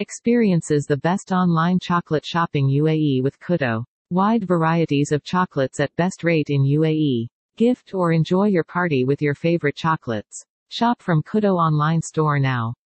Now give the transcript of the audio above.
Experiences the best online chocolate shopping UAE with Quoodo. Wide varieties of chocolates at best rate in UAE. Gift or enjoy your party with your favorite chocolates. Shop from Quoodo online store now.